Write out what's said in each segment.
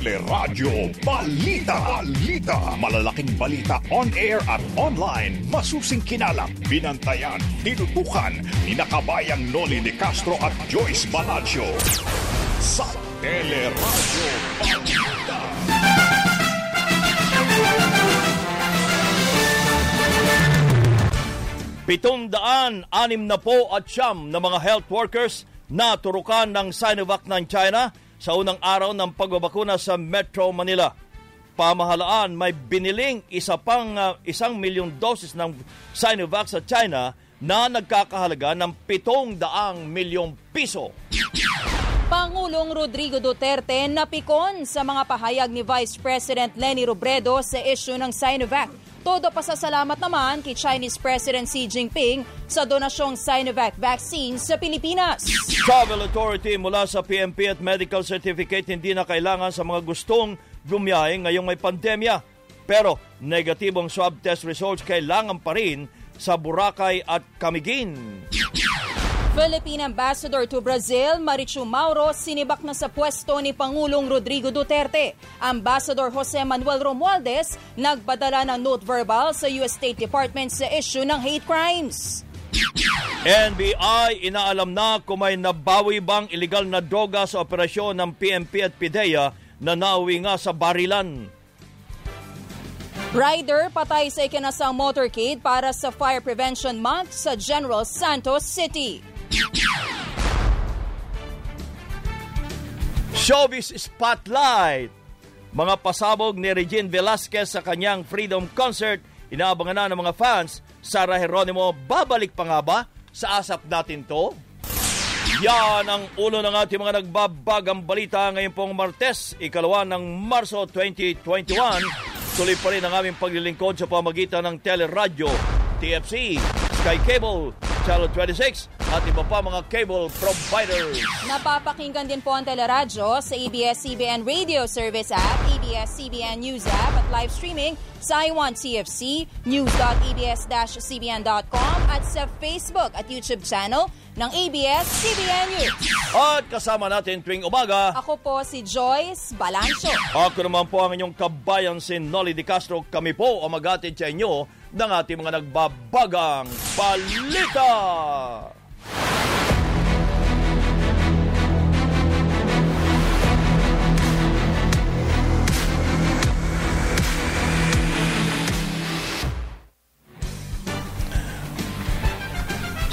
Teleradyo Balita. Balita. Malalaking balita on air at online. Masusing kinalap, binantayan, tinutukan ni nakabayang Noli de Castro at Joyce Balancho. Sa Teleradyo Balita. Pitong daan, anim na po at siyam na mga health workers na turukan ng Sinovac ng China sa unang araw ng pagbabakuna sa Metro Manila. Pamahalaan may biniling isa pang uh, isang milyong dosis ng Sinovac sa China na nagkakahalaga ng pitong daang milyong piso. Pangulong Rodrigo Duterte napikon sa mga pahayag ni Vice President Leni Robredo sa issue ng Sinovac Todo pasasalamat naman kay Chinese President Xi Jinping sa donasyong Sinovac vaccine sa Pilipinas. Travel Authority mula sa PMP at medical certificate hindi na kailangan sa mga gustong bumiyahe ngayong may pandemya. Pero negatibong swab test results kailangan pa rin sa Boracay at Camiguin. Philippine Ambassador to Brazil, Marichu Mauro, sinibak na sa pwesto ni Pangulong Rodrigo Duterte. Ambassador Jose Manuel Romualdez, nagpadala ng note verbal sa US State Department sa issue ng hate crimes. NBI inaalam na kung may nabawi bang illegal na droga sa operasyon ng PMP at PIDEA na nauwi nga sa barilan. Rider patay sa ikinasang motorcade para sa Fire Prevention Month sa General Santos City. Showbiz Spotlight! Mga pasabog ni Regine Velasquez sa kanyang Freedom Concert, inaabangan na ng mga fans. Sara Heronimo, babalik pa nga ba sa asap natin to? Yan ang ulo ng ating mga nagbabagang balita ngayon pong Martes, ikalawa ng Marso 2021. Tuloy pa rin ang aming paglilingkod sa pamagitan ng Teleradyo, TFC, Sky Cable, Channel 26 at iba pa mga cable providers. Napapakinggan din po ang teleradyo sa ABS-CBN Radio Service app, ABS-CBN News app at live streaming sa iWant TFC, news.abs-cbn.com at sa Facebook at YouTube channel ng ABS-CBN News. At kasama natin tuwing umaga, Ako po si Joyce Balancho. ako naman po ang inyong kabayan si Nolly Di Castro. Kami po ang magatid sa inyo ng ating mga nagbabagang balita.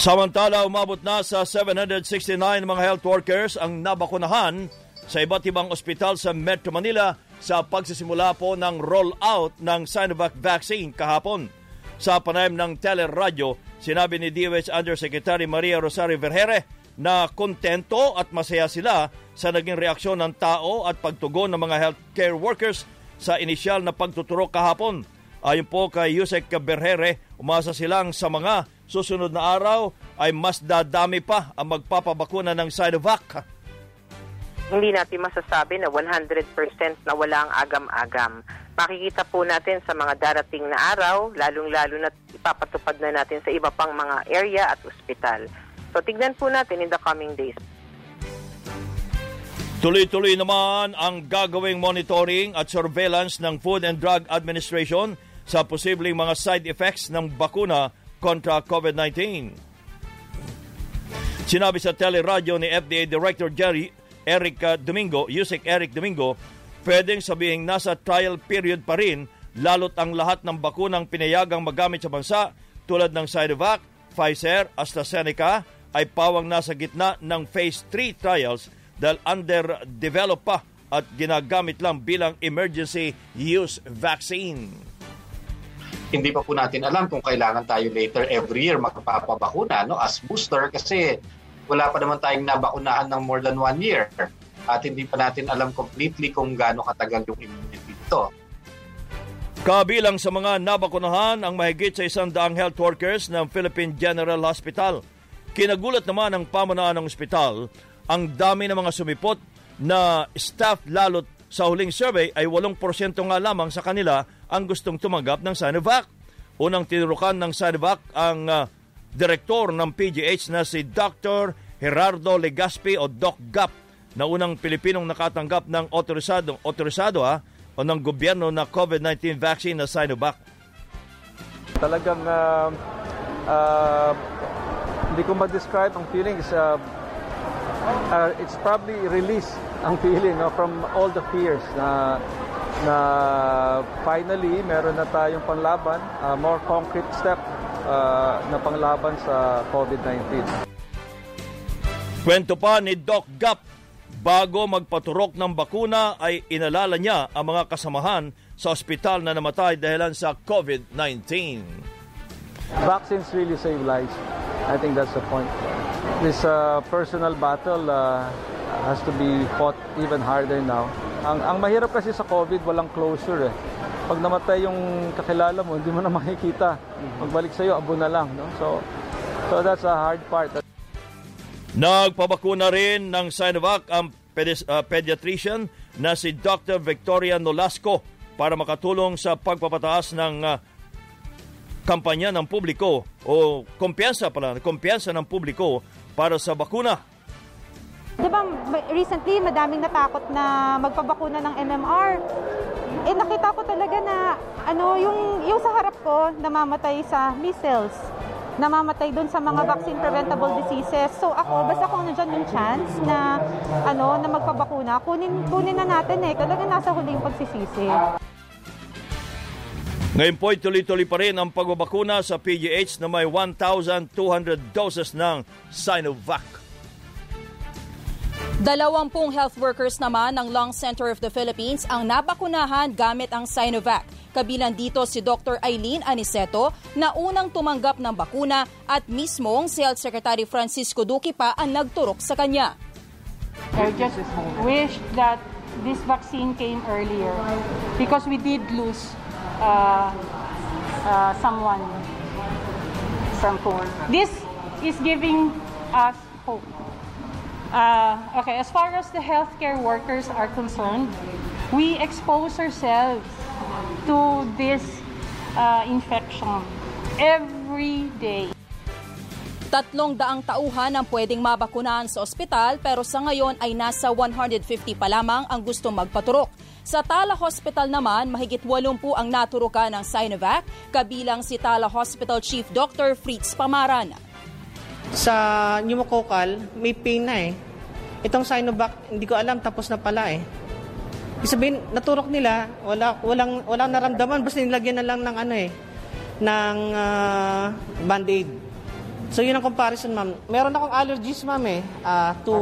Samantala, umabot na sa 769 mga health workers ang nabakunahan sa iba't ibang ospital sa Metro Manila sa pagsisimula po ng rollout ng Sinovac vaccine kahapon. Sa panayam ng teleradyo, sinabi ni DOH Undersecretary Maria Rosario Vergere na kontento at masaya sila sa naging reaksyon ng tao at pagtugon ng mga healthcare workers sa inisyal na pagtuturo kahapon. Ayon po kay Yusek Berhere, umasa silang sa mga susunod na araw ay mas dadami pa ang magpapabakuna ng Sinovac. Hindi natin masasabi na 100% na wala ang agam-agam. Makikita po natin sa mga darating na araw, lalong-lalo na ipapatupad na natin sa iba pang mga area at ospital. So tignan po natin in the coming days. Tuloy-tuloy naman ang gagawing monitoring at surveillance ng Food and Drug Administration sa posibleng mga side effects ng bakuna kontra COVID-19. Sinabi sa teleradyo ni FDA Director Jerry Eric Domingo, Yusek Eric Domingo, pwedeng sabihing nasa trial period pa rin lalot ang lahat ng bakunang pinayagang magamit sa bansa tulad ng Sinovac, Pfizer, AstraZeneca ay pawang nasa gitna ng phase 3 trials dahil underdeveloped pa at ginagamit lang bilang emergency use vaccine. Hindi pa po natin alam kung kailangan tayo later every year magpapabakuna no, as booster kasi wala pa naman tayong nabakunahan ng more than one year at hindi pa natin alam completely kung gaano katagal yung immunity nito. Kabilang sa mga nabakunahan ang mahigit sa isang daang health workers ng Philippine General Hospital. Kinagulat naman ang pamanaan ng ospital ang dami ng mga sumipot na staff lalot sa huling survey ay 8% nga lamang sa kanila ang gustong tumanggap ng Sinovac. Unang tinurukan ng Sinovac ang uh, direktor ng PGH na si Dr. Gerardo Legaspi o Doc Gap na unang Pilipinong nakatanggap ng otorisado, otorisado ha, o ng gobyerno na COVID-19 vaccine na Sinovac. Talagang uh, uh, hindi ko ma-describe ang feelings. Uh, uh, it's probably release ang feeling no, from all the fears na na finally meron na tayong panlaban, uh, more concrete step uh, na panglaban sa COVID-19. Kwento pa ni Doc Gap, bago magpaturok ng bakuna ay inalala niya ang mga kasamahan sa ospital na namatay dahilan sa COVID-19. Vaccines really save lives. I think that's the point. This uh, personal battle uh, has to be fought even harder now. Ang, ang mahirap kasi sa COVID, walang closure eh. Pag namatay yung kakilala mo, hindi mo na makikita. Magbalik sa'yo, abo na lang. No? So, so that's a hard part. Nagpabakuna rin ng Sinovac ang pedi- uh, pediatrician na si Dr. Victoria Nolasco para makatulong sa pagpapataas ng uh, kampanya ng publiko o kumpiyansa pala, kumpiyansa ng publiko para sa bakuna. Di ba, recently, madaming natakot na magpabakuna ng MMR. Eh, nakita ko talaga na, ano, yung, yung sa harap ko, namamatay sa measles namamatay doon sa mga vaccine preventable diseases. So ako, basta kung nandiyan yung chance na ano na magpabakuna, kunin kunin na natin eh. Talaga nasa huling pagsisisi. Ngayon po tuloy-tuloy pa rin ang pagbabakuna sa PGH na may 1,200 doses ng Sinovac. Dalawampung health workers naman ng Lung Center of the Philippines ang nabakunahan gamit ang Sinovac. Kabilang dito si Dr. Eileen Aniceto na unang tumanggap ng bakuna at mismong si Health Secretary Francisco Duque pa ang nagturok sa kanya. I just wish that this vaccine came earlier because we did lose uh, uh, someone from COVID. This is giving us. Uh, okay, as far as the healthcare workers are concerned, we expose ourselves to this uh, infection every day. Tatlong daang tauhan ang pwedeng mabakunahan sa ospital pero sa ngayon ay nasa 150 pa lamang ang gustong magpaturok. Sa Tala Hospital naman, mahigit 80 ang naturukan ng Sinovac, kabilang si Tala Hospital Chief Dr. Fritz Pamaran. Sa pneumococcal, may pain na eh. Itong Sinovac, hindi ko alam, tapos na pala eh. Ibig sabihin, naturok nila, wala, walang, walang naramdaman, basta nilagyan na lang ng ano eh, ng uh, band-aid. So yun ang comparison, ma'am. Meron akong allergies, ma'am eh, uh, to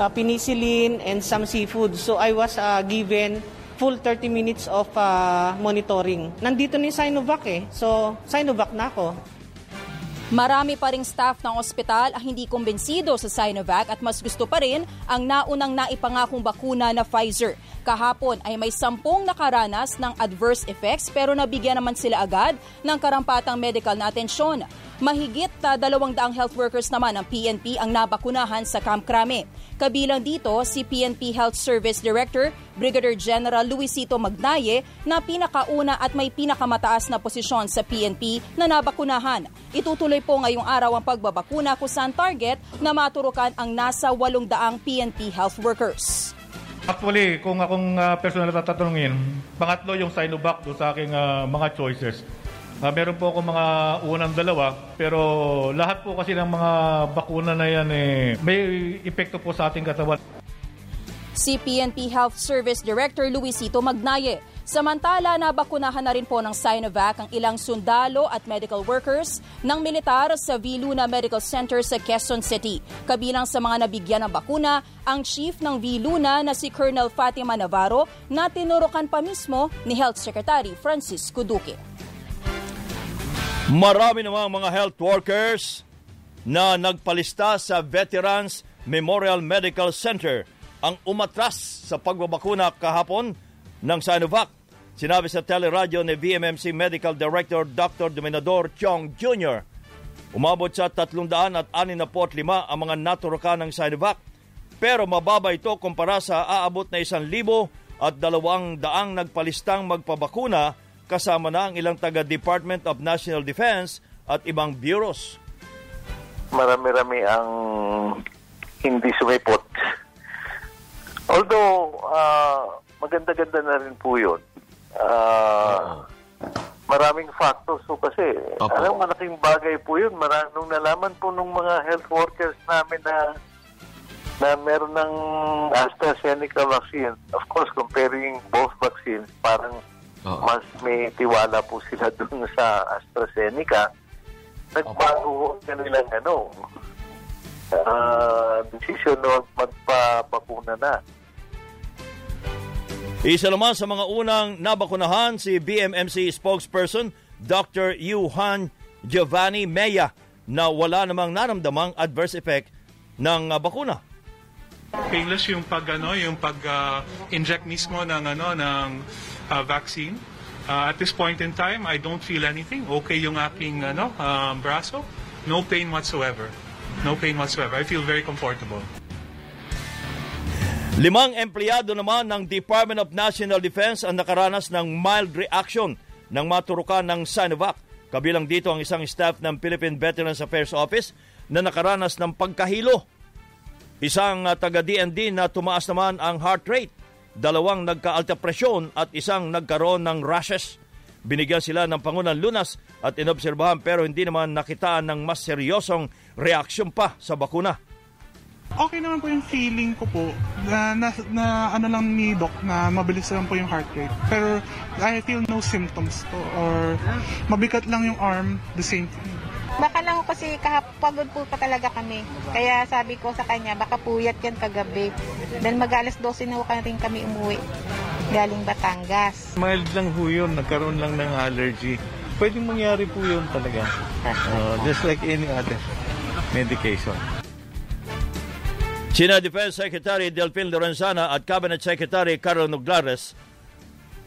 uh, penicillin and some seafood. So I was uh, given full 30 minutes of uh, monitoring. Nandito ni Sinovac eh. So Sinovac na ako. Marami pa ring staff ng ospital ang hindi kumbensido sa Sinovac at mas gusto pa rin ang naunang naipangakong bakuna na Pfizer. Kahapon ay may sampung nakaranas ng adverse effects pero nabigyan naman sila agad ng karampatang medical na atensyon. Mahigit dalawang daang health workers naman ng PNP ang nabakunahan sa Camp Crame. Kabilang dito si PNP Health Service Director Brigadier General Luisito Magnaye na pinakauna at may pinakamataas na posisyon sa PNP na nabakunahan. Itutuloy po ngayong araw ang pagbabakuna kung saan target na maturukan ang nasa 800 PNP health workers. Actually, kung akong uh, personal na tatanungin, pangatlo yung Sinovac do sa aking uh, mga choices. Uh, meron po ako mga unang dalawa, pero lahat po kasi ng mga bakuna na yan eh, may epekto po sa ating katawan. Si PNP Health Service Director Luisito Magnaye. Samantala, nabakunahan na rin po ng Sinovac ang ilang sundalo at medical workers ng militar sa Viluna Medical Center sa Quezon City. Kabilang sa mga nabigyan ng bakuna, ang chief ng Viluna na si Colonel Fatima Navarro na tinurukan pa mismo ni Health Secretary Francisco Duque. Marami namang mga health workers na nagpalista sa Veterans Memorial Medical Center ang umatras sa pagbabakuna kahapon ng Sinovac. Sinabi sa teleradyo ni VMMC Medical Director Dr. Dominador Chong Jr. Umabot sa 365 ang mga naturukan ng Sinovac pero mababa ito kumpara sa aabot na 1,000 at dalawang daang nagpalistang magpabakuna kasama na ang ilang taga Department of National Defense at ibang bureaus. Marami-rami ang hindi sumipot Although, ah, maganda-ganda na rin po yun. Ah, maraming factors po kasi. Opo. Alam, malaking bagay po yun. Mara- nung nalaman po nung mga health workers namin na na meron ng AstraZeneca vaccine. Of course, comparing both vaccines, parang mas may tiwala po sila dun sa AstraZeneca. Nagbago ho ang kanilang ano, ah, decision na magpabakuna na. Isa naman sa mga unang nabakunahan si BMMC spokesperson Dr. Yuhan Giovanni Meya na wala namang naramdamang adverse effect ng ah, bakuna. painless yung pag ano yung pag uh, inject mismo ng ano ng uh, vaccine. Uh, at this point in time I don't feel anything. Okay yung aking ano um, braso. No pain whatsoever. No pain whatsoever. I feel very comfortable. Limang empleyado naman ng Department of National Defense ang nakaranas ng mild reaction ng maturukan ng Sinovac. Kabilang dito ang isang staff ng Philippine Veterans Affairs Office na nakaranas ng pagkahilo. Isang uh, taga-DND na tumaas naman ang heart rate, dalawang nagka-alta presyon at isang nagkaroon ng rashes. Binigyan sila ng Pangunan Lunas at inobserbahan pero hindi naman nakitaan ng mas seryosong reaksyon pa sa bakuna. Okay naman po yung feeling ko po na, na, na ano lang ni Doc na mabilis lang po yung heart rate. Pero I feel no symptoms po or mabigat lang yung arm, the same. Baka lang kasi kahapagod po pa talaga kami. Kaya sabi ko sa kanya, baka puyat yan kagabi. Dahil mag alas 12 na ka rin kami umuwi. Galing Batangas. Mild lang ho yun, nagkaroon lang ng allergy. Pwedeng mangyari po yun talaga. Uh, just like any other medication. Sina Defense Secretary Delphine Lorenzana at Cabinet Secretary Carol Noglares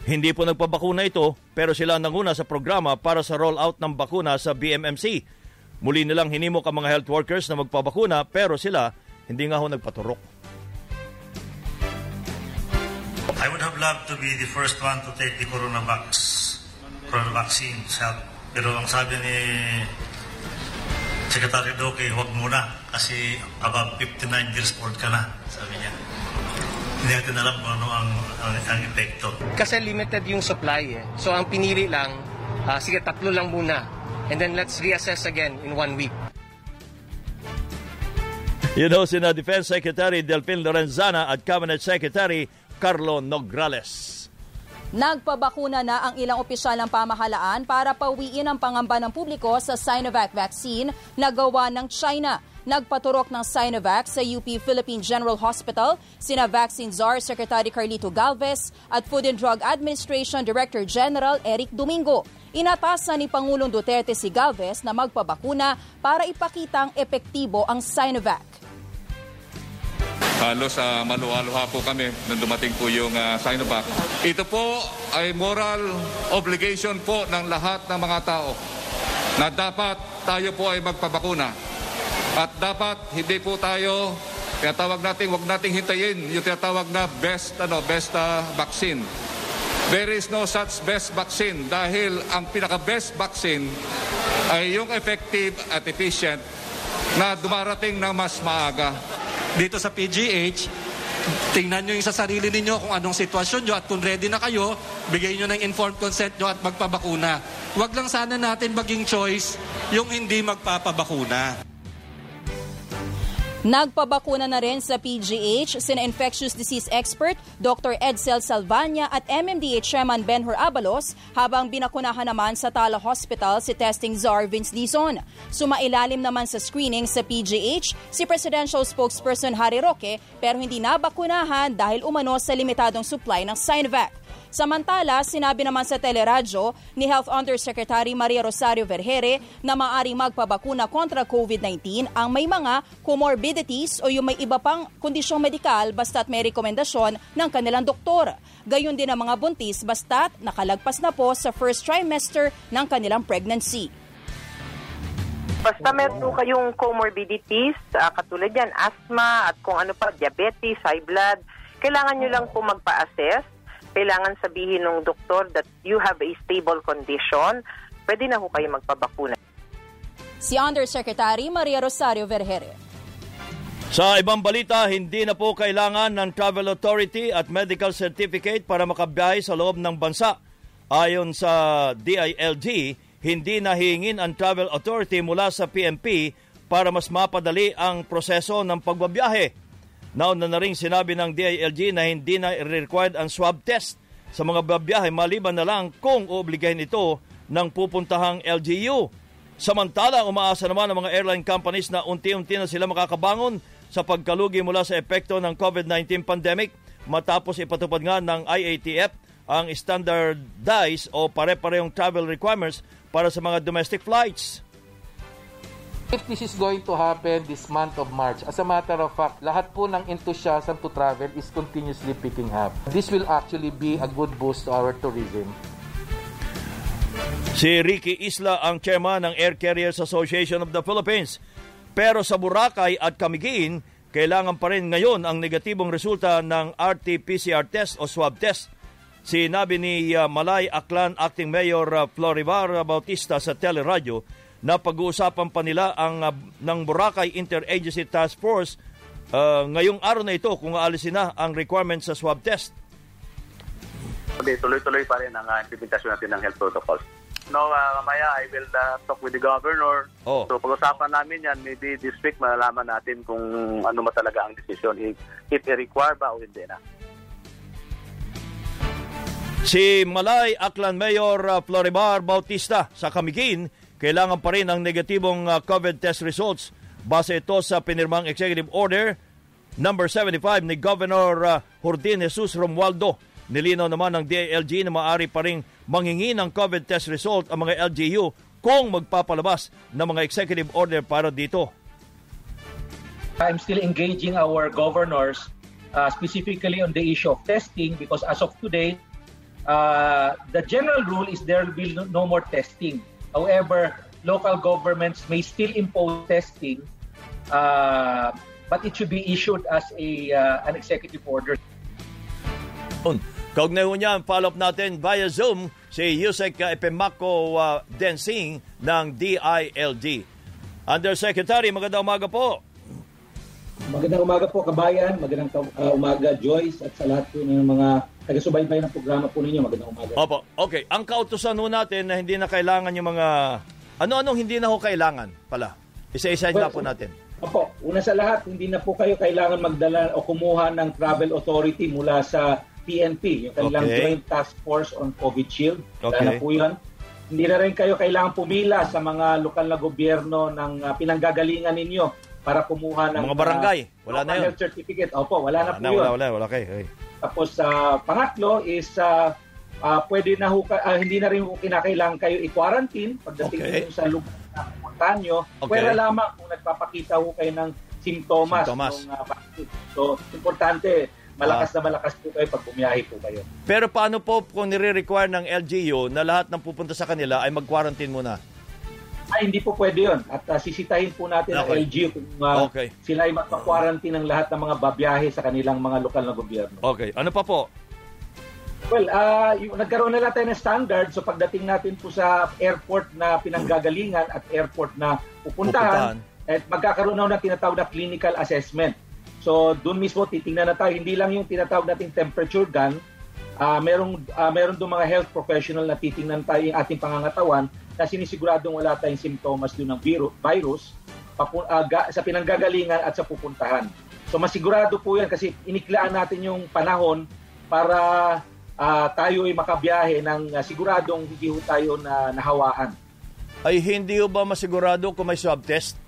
hindi po nagpabakuna ito pero sila ang nanguna sa programa para sa rollout ng bakuna sa BMMC. Muli nilang hinimok ang mga health workers na magpabakuna pero sila hindi nga ho nagpaturok. I would have loved to be the first one to take the coronavax, corona vaccine. Sa- Pero ang sabi ni Secretary Doke, huwag muna kasi above 59 years old ka na, sabi niya. Hindi natin alam kung ano ang, ang, ang epekto. Kasi limited yung supply eh. So ang pinili lang, ah, sige tatlo lang muna. And then let's reassess again in one week. Yun ho sina Defense Secretary Delphine Lorenzana at Cabinet Secretary Carlo Nograles. Nagpabakuna na ang ilang opisyal ng pamahalaan para pawiin ang pangamba ng publiko sa Sinovac vaccine na gawa ng China. Nagpaturok ng Sinovac sa UP Philippine General Hospital, sina Vaccine Czar Secretary Carlito Galvez at Food and Drug Administration Director General Eric Domingo. Inatasan ni Pangulong Duterte si Galvez na magpabakuna para ipakitang epektibo ang Sinovac. Halos uh, maluha-luha po kami nung dumating po yung uh, Sinovac. Ito po ay moral obligation po ng lahat ng mga tao na dapat tayo po ay magpabakuna. At dapat hindi po tayo tinatawag natin, wag nating hintayin yung tinatawag na best ano, best uh, vaccine. There is no such best vaccine dahil ang pinaka-best vaccine ay yung effective at efficient na dumarating na mas maaga. dito sa PGH, tingnan nyo yung sa sarili ninyo kung anong sitwasyon nyo at kung ready na kayo, bigay nyo ng informed consent nyo at magpabakuna. Huwag lang sana natin maging choice yung hindi magpapabakuna. Nagpabakuna na rin sa PGH sina infectious disease expert Dr. Edsel Salvania at MMDA Chairman Benhur Abalos habang binakunahan naman sa Tala Hospital si testing czar Vince Dizon. Sumailalim naman sa screening sa PGH si Presidential Spokesperson Harry Roque pero hindi nabakunahan dahil umano sa limitadong supply ng Sinovac. Samantala, sinabi naman sa teleradyo ni Health Undersecretary Maria Rosario Vergere na maaring magpabakuna kontra COVID-19 ang may mga comorbidities o yung may iba pang kondisyong medikal basta't may rekomendasyon ng kanilang doktor. Gayon din ang mga buntis basta't nakalagpas na po sa first trimester ng kanilang pregnancy. Basta meron kayong comorbidities, ah, katulad yan, asthma at kung ano pa, diabetes, high blood, kailangan nyo lang po magpa-assess. Kailangan sabihin ng doktor that you have a stable condition. Pwede na po kayo magpabakuna. Si Undersecretary Maria Rosario Vergere. Sa ibang balita, hindi na po kailangan ng travel authority at medical certificate para makabiyahe sa loob ng bansa. Ayon sa DILG, hindi na hingin ang travel authority mula sa PMP para mas mapadali ang proseso ng pagbabiyahe. Nauna na rin sinabi ng DILG na hindi na required ang swab test sa mga babiyahe maliban na lang kung obligahin ito ng pupuntahang LGU. Samantala, umaasa naman ang mga airline companies na unti-unti na sila makakabangon sa pagkalugi mula sa epekto ng COVID-19 pandemic matapos ipatupad nga ng IATF ang standardized o pare-parehong travel requirements para sa mga domestic flights. If this is going to happen this month of March, as a matter of fact, lahat po ng enthusiasm to travel is continuously picking up. This will actually be a good boost to our tourism. Si Ricky Isla ang chairman ng Air Carriers Association of the Philippines. Pero sa Boracay at Camiguin, kailangan pa rin ngayon ang negatibong resulta ng RT-PCR test o swab test. Sinabi ni uh, Malay Aklan Acting Mayor uh, Florivar Bautista sa teleradyo na pag-uusapan pa nila ang uh, ng Boracay Interagency Task Force uh, ngayong araw na ito kung aalisin na ang requirements sa swab test. Okay, tuloy-tuloy pa rin ang uh, implementasyon natin ng health protocols. No, uh, mamaya I will uh, talk with the governor. Oh. So pag-usapan namin yan, maybe this week malalaman natin kung ano ma talaga ang decision, if, if i-require ba o hindi na. Si Malay Aklan Mayor Floribar Bautista sa Camiguin, kailangan pa rin ang negatibong uh, COVID test results base ito sa pinirmang executive order number 75 ni Governor uh, Jordin Jesus Romualdo. Nilinaw naman ng DILG na maaari pa rin manghingi ng COVID test result ang mga LGU kung magpapalabas ng mga executive order para dito. I'm still engaging our governors uh, specifically on the issue of testing because as of today, uh, the general rule is there will be no more testing. However, local governments may still impose testing, uh, but it should be issued as a uh, an executive order. Kaugnay ho niyan, follow-up natin via Zoom si Yusek Epemaco uh, Densing ng DILG. Undersecretary, magandang umaga po. Magandang umaga po kabayan, magandang uh, umaga Joyce at sa lahat po ng mga taga-subaybay ng programa po ninyo. Magandang umaga. Opo, okay. Ang kautusan ho natin na hindi na kailangan yung mga... Ano-anong hindi na ho kailangan pala? Isa-isa well, na po natin. Opo, una sa lahat, hindi na po kayo kailangan magdala o kumuha ng travel authority mula sa PNP, yung kanilang okay. Joint Task Force on COVID Shield. Okay. na po yun. Hindi na rin kayo kailangan pumila sa mga lokal na gobyerno ng uh, pinanggagalingan ninyo para kumuha ng mga barangay. Wala uh, na yun. certificate. Opo, wala, wala na po na, yun. Wala, wala, wala. Okay, okay. Tapos uh, pangatlo is uh, uh, pwede na ho, uh, hindi na rin kinakailangan kayo i-quarantine pagdating okay. sa lugar na pumuntahan nyo. Okay. Pwera lamang kung nagpapakita ho kayo ng simptomas. simptomas. Ng, uh, so, importante, malakas na malakas po kayo pag bumiyahe po kayo. Pero paano po kung nire-require ng LGU na lahat ng pupunta sa kanila ay mag-quarantine muna? Ay, hindi po pwede yun. At uh, sisitahin po natin okay. ang LGU kung uh, okay. sila ay magpa-quarantine ng lahat ng mga babiyahe sa kanilang mga lokal na gobyerno. Okay. Ano pa po? Well, uh, yung, nagkaroon na lang tayo ng standard. So pagdating natin po sa airport na pinanggagalingan at airport na pupuntahan, pupuntahan. at magkakaroon na ng tinatawag na clinical assessment. So doon mismo titingnan na tayo hindi lang yung tinatawag nating temperature gun, uh, merong uh, meron doon mga health professional na titingnan tayo yung ating pangangatawan na sinisiguradong wala tayong simptomas doon ng virus, papu- uh, ga- sa pinanggagalingan at sa pupuntahan. So masigurado po yan kasi iniklaan natin yung panahon para uh, tayo ay makabiyahe ng uh, siguradong hindi ho tayo na nahawaan. Ay hindi ho ba masigurado kung may swab test?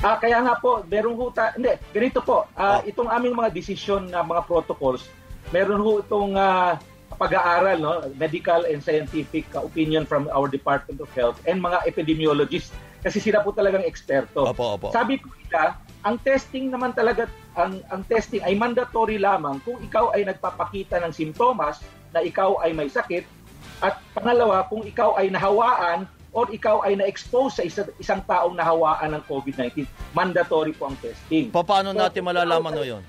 Ah, kaya nga po, meron ho ta- hindi, ganito po, uh, oh. itong aming mga desisyon na mga protocols, meron ho itong uh, pag-aaral, no, medical and scientific uh, opinion from our Department of Health and mga epidemiologists kasi sila po talagang eksperto. Opo, opo. Sabi ko nila, ang testing naman talaga, ang, ang testing ay mandatory lamang kung ikaw ay nagpapakita ng simptomas na ikaw ay may sakit at pangalawa, kung ikaw ay nahawaan or ikaw ay na-expose sa isa, isang taong nahawaan ng COVID-19, mandatory po ang testing. Paano so, natin malalaman no yun?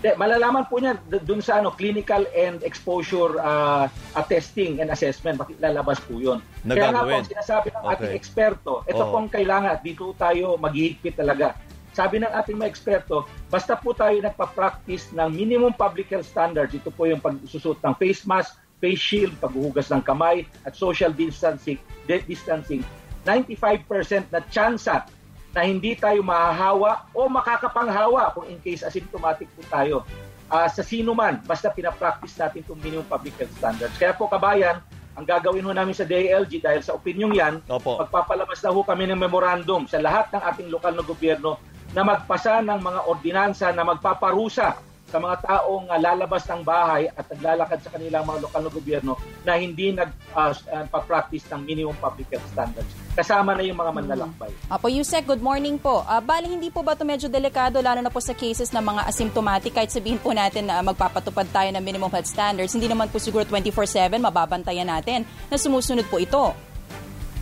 De, malalaman po niya dun sa ano clinical and exposure uh, uh, testing and assessment lalabas po 'yon. Kaya nga po sinasabi ng okay. ating eksperto, ito oh. pong kailangan dito tayo maghihigpit talaga. sabi ng ating mga eksperto, basta po tayo nagpa-practice ng minimum public health standards, ito po yung pagsusot ng face mask, face shield, paghuhugas ng kamay, at social distancing, distancing 95% na tsansa na hindi tayo mahahawa o makakapanghawa kung in case asymptomatic po tayo uh, sa sino man, basta pinapractice natin itong minimum public health standards. Kaya po kabayan, ang gagawin ho namin sa DILG dahil sa opinion yan, Opo. magpapalabas na ho kami ng memorandum sa lahat ng ating lokal na gobyerno na magpasa ng mga ordinansa na magpaparusa sa mga taong uh, lalabas ng bahay at naglalakad sa kanilang mga lokal na gobyerno na hindi nagpa-practice uh, ng minimum public health standards. Kasama na yung mga manlalakbay. Apo Yusek, good morning po. Uh, bali, hindi po ba ito medyo delikado lalo na po sa cases ng mga asymptomatic kahit sabihin po natin na magpapatupad tayo ng minimum health standards, hindi naman po siguro 24-7 mababantayan natin na sumusunod po ito.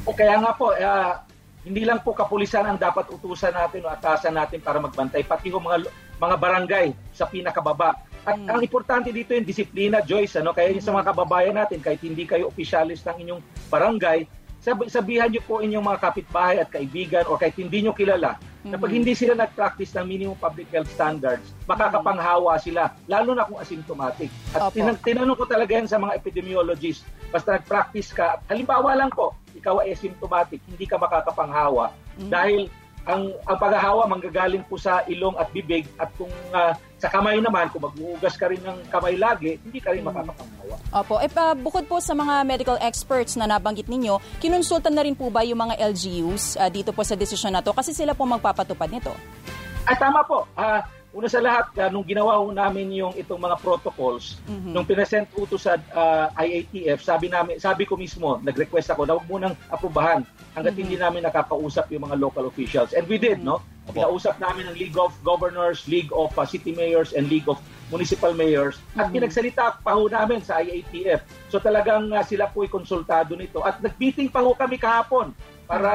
O kaya nga po, uh, hindi lang po kapulisan ang dapat utusan natin o atasan natin para magbantay, pati ho mga mga barangay sa pinakababa. At mm. ang importante dito yung disiplina, Joyce. Ano? Kaya yung sa mga kababayan natin, kahit hindi kayo opisyalis ng inyong barangay, sab- sabihan niyo po inyong mga kapitbahay at kaibigan o kahit hindi niyo kilala mm-hmm. na pag hindi sila nag-practice ng minimum public health standards, makakapanghawa sila, lalo na kung asymptomatic. At tin- tinanong ko talaga yan sa mga epidemiologists, basta nag-practice ka, halimbawa lang po, ikaw ay asymptomatic, hindi ka makakapanghawa mm-hmm. dahil ang ang paghahawa manggagaling po sa ilong at bibig at kung uh, sa kamay naman kung maghuhugas ka rin ng kamay lagi hindi ka rin mm. makakapanghawa. Opo, eh uh, bukod po sa mga medical experts na nabanggit ninyo, kinonsulta na rin po ba yung mga LGUs uh, dito po sa desisyon na to kasi sila po magpapatupad nito? At tama po. Uh, Una sa lahat, uh, nung ginawa ho namin yung itong mga protocols, mm-hmm. nung pinasent ko sa uh, IATF, sabi namin, sabi ko mismo, nag-request ako na huwag munang aprobahan hanggat mm-hmm. hindi namin nakakausap yung mga local officials. And we did, no? Kinausap namin ng League of Governors, League of uh, City Mayors, and League of Municipal Mayors. At mm-hmm. pinagsalita pa ho namin sa IATF. So talagang uh, sila po ay konsultado nito. At nag-meeting pa ho kami kahapon para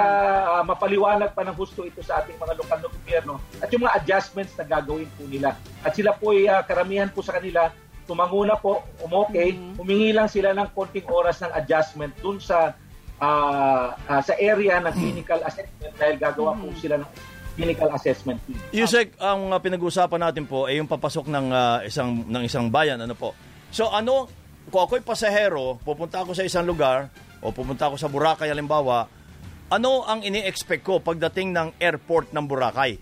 uh, mapaliwanag pa ng gusto ito sa ating mga lokal na gobyerno at yung mga adjustments na gagawin po nila. At sila po ay uh, karamihan po sa kanila tumanguna po, umokay, mm-hmm. humingi lang sila ng konting oras ng adjustment dun sa uh, uh, sa area ng clinical assessment dahil gagawa mm-hmm. po sila ng clinical assessment team. Yusek, ang uh, pinag-uusapan natin po ay yung papasok ng uh, isang ng isang bayan, ano po. So ano, kung ako'y pasahero, pupunta ako sa isang lugar o pupunta ako sa Boracay halimbawa, ano ang ini-expect ko pagdating ng airport ng Boracay?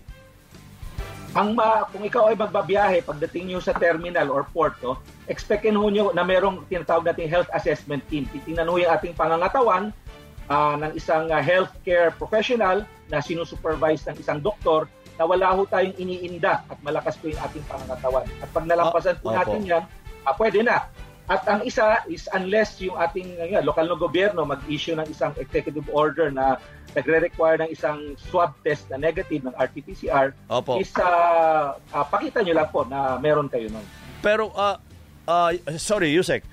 Ang uh, kung ikaw ay magbabiyahe pagdating niyo sa terminal or port, no, expectin ho niyo na merong tinatawag nating health assessment team. Titingnan ho yung ating pangangatawan uh, ng isang uh, healthcare professional na sinusupervise ng isang doktor na wala ho tayong iniinda at malakas po yung ating pangangatawan. At pag nalampasan po ah, natin yan, uh, pwede na. At ang isa is unless yung ating uh, lokal na gobyerno mag-issue ng isang executive order na nagre-require ng isang swab test na negative ng RT-PCR, Opo. is uh, uh, pakita nyo lang po na meron kayo nun. Pero, uh, uh, sorry, Yusek,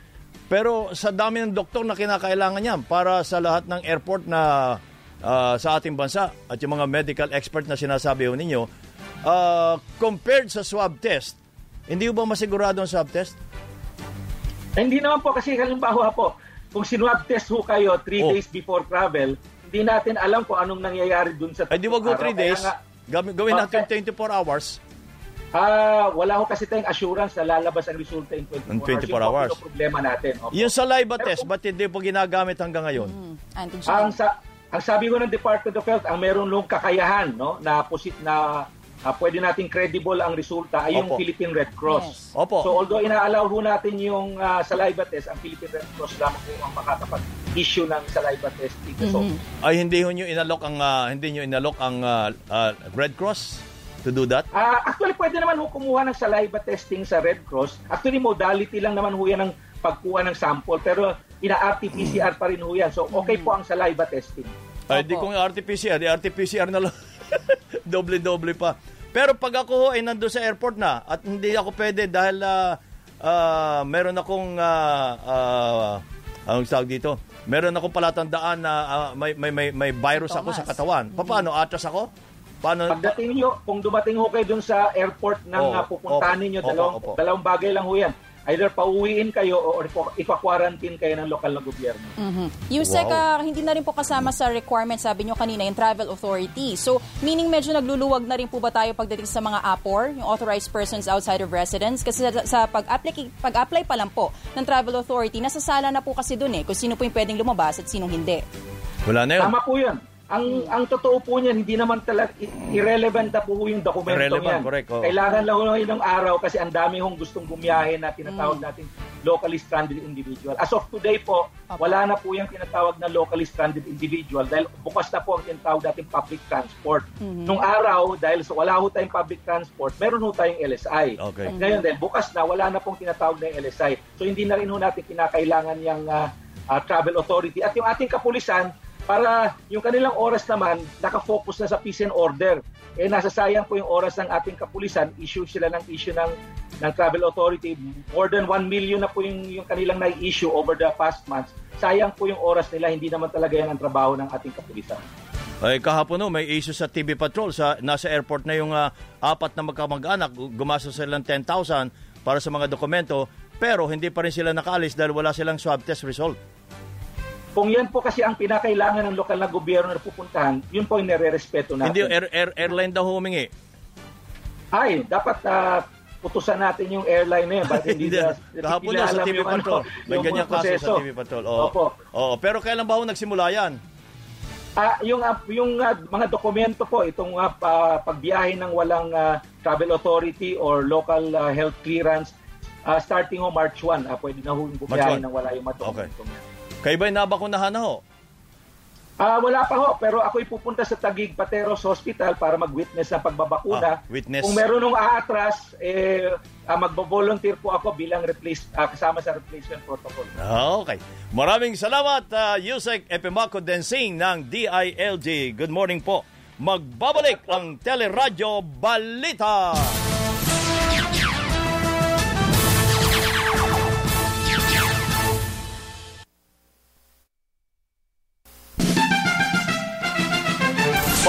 pero sa dami ng doktor na kinakailangan niyan para sa lahat ng airport na uh, sa ating bansa at yung mga medical expert na sinasabi ho ninyo, uh, compared sa swab test, hindi ba masigurado ang swab test? Hindi naman po kasi halimbawa po, kung sinwab test ho kayo 3 oh. days before travel, hindi natin alam kung anong nangyayari dun sa Ay di wag ho 3 days. Nga, gawin natin okay. 24 hours. Ah, uh, wala ho kasi tayong assurance na lalabas ang resulta in 24, 24 hours. hours. Yung problema natin. Opo. Yung saliva Pero, test, ba't hindi po ginagamit hanggang ngayon? Mm, ang, sa, ang sabi ko ng Department of Health, ang meron nung kakayahan no, na, posit, na uh, pwede nating credible ang resulta ay yung Opo. Philippine Red Cross. Yes. Opo. So although ina-allow ho natin yung uh, saliva test, ang Philippine Red Cross lamang po ang makakapag-issue ng saliva test dito. Mm-hmm. So, ay hindi ho niyo inalok ang uh, hindi niyo inalok ang uh, uh, Red Cross to do that? Uh, actually pwede naman ho kumuha ng saliva testing sa Red Cross. Actually modality lang naman ho yan ng pagkuha ng sample pero ina-RT-PCR pa rin ho yan. So okay mm-hmm. po ang saliva testing. Ay, di kung RT-PCR, di RT-PCR na lang. Doble-doble pa. Pero pag ako ay nando sa airport na at hindi ako pwede dahil uh, uh, meron akong uh, uh, anong tawag dito? Meron akong palatandaan na uh, may, may, may, may virus Thomas. ako sa katawan. Paano? Atras ako? Paano? Pagdating nyo, kung dumating ho kayo dun sa airport ng oh, pupuntahan ninyo, dalawang, opo, opo. dalawang bagay lang ho yan. Either pauwiin kayo o ipa-quarantine kayo ng lokal na gobyerno. Mm-hmm. Yusek, wow. uh, hindi na rin po kasama sa requirement, sabi nyo kanina, yung travel authority. So, meaning medyo nagluluwag na rin po ba tayo pagdating sa mga APOR, yung authorized persons outside of residence? Kasi sa, sa pag-apply, pag-apply pa lang po ng travel authority, nasasala na po kasi dun eh, kung sino po yung pwedeng lumabas at sinong hindi. Wala na yun. Tama po yun. Ang ang totoo po niyan, hindi naman talaga irrelevant na po yung dokumento Irrelevant, niyan. correct, oh. Kailangan lang ng ng araw kasi ang dami hong gustong bumiyahe na tinatawag natin locally stranded individual. As of today po, wala na po yung tinatawag na locally stranded individual dahil bukas na po ang tinatawag natin public transport. Mhm. Nung araw, dahil so wala ho tayong public transport, meron ho tayong LSI. Okay. At ngayon dahil bukas na, wala na pong tinatawag na LSI. So hindi na rin ho natin kinakailangan yung uh, uh, travel authority. At yung ating kapulisan, para yung kanilang oras naman nakafocus na sa peace and order. Eh nasasayang po yung oras ng ating kapulisan, issue sila ng issue ng ng travel authority. More than 1 million na po yung, yung kanilang na-issue over the past months. Sayang po yung oras nila, hindi naman talaga yan ang trabaho ng ating kapulisan. Ay, kahapon no, may issue sa TV Patrol. Sa, nasa airport na yung uh, apat na magkamag-anak. Gumasa sila ng 10,000 para sa mga dokumento. Pero hindi pa rin sila nakaalis dahil wala silang swab test result. Kung yan po kasi ang pinakailangan ng lokal na gobyerno na pupuntahan, yun po yung nare-respeto natin. Hindi, air, air, airline daw humingi. Ay, dapat uh, putusan natin yung airline na yun. Bakit hindi na, Kahapon na sa TV Patrol. Ano, May ganyan kaso sa TV Patrol. Oo. Opo. Oo. Pero kailan ba ho nagsimula yan? Ah, yung uh, yung uh, mga dokumento po itong uh, pagbiyahe ng walang uh, travel authority or local uh, health clearance uh, starting ho March 1, uh, pwede na ho bumiyahe ng wala yung mga dokumento. Okay. Kayo ba'y nabakunahan na ho? Ah, uh, wala pa ho, pero ako'y pupunta sa Taguig Pateros Hospital para mag-witness ng pagbabakuna. Ah, witness. Kung meron nung aatras, eh, uh, magbo-volunteer po ako bilang replace, uh, kasama sa replacement protocol. Okay. Maraming salamat, uh, Yusek Epemaco Densing ng DILG. Good morning po. Magbabalik ang Teleradyo Balita.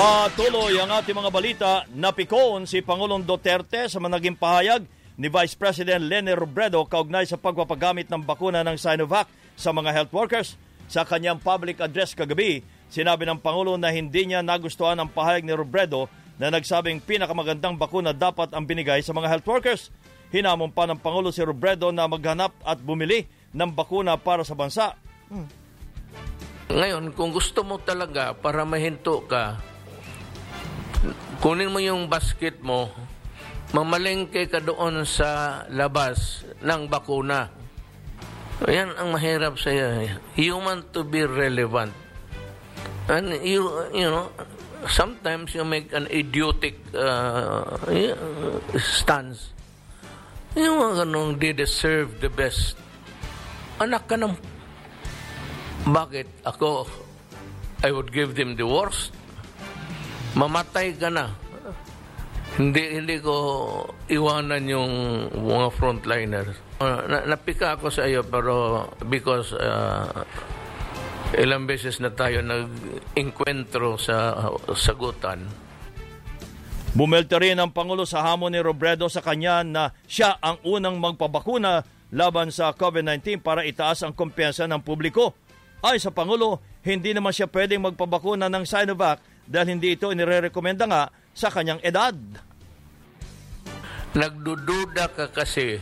Patuloy ang ating mga balita. Napikon si Pangulong Duterte sa managing pahayag ni Vice President Leni Robredo kaugnay sa pagpapagamit ng bakuna ng Sinovac sa mga health workers. Sa kanyang public address kagabi, sinabi ng Pangulo na hindi niya nagustuhan ang pahayag ni Robredo na nagsabing pinakamagandang bakuna dapat ang binigay sa mga health workers. Hinamon pa ng Pangulo si Robredo na maghanap at bumili ng bakuna para sa bansa. Hmm. Ngayon, kung gusto mo talaga para mahinto ka, kunin mo yung basket mo, mamalengke ka doon sa labas ng bakuna. Yan ang mahirap sa iyo. You want to be relevant. And you, you know, sometimes you make an idiotic uh, stance. Yung mga ganong they deserve the best. Anak ka ng... Bakit? Ako, I would give them the worst mamatay ka na. Hindi hindi ko iwanan yung mga frontliners. Uh, na, napika ako sa iyo pero because uh, ilang beses na tayo nag-enkwentro sa sagutan. Bumelte rin ang Pangulo sa hamon ni Robredo sa kanya na siya ang unang magpabakuna laban sa COVID-19 para itaas ang kumpiyansa ng publiko. Ay sa Pangulo, hindi naman siya pwedeng magpabakuna ng Sinovac dahil hindi ito inirekomenda nga sa kanyang edad. Nagdududa ka kasi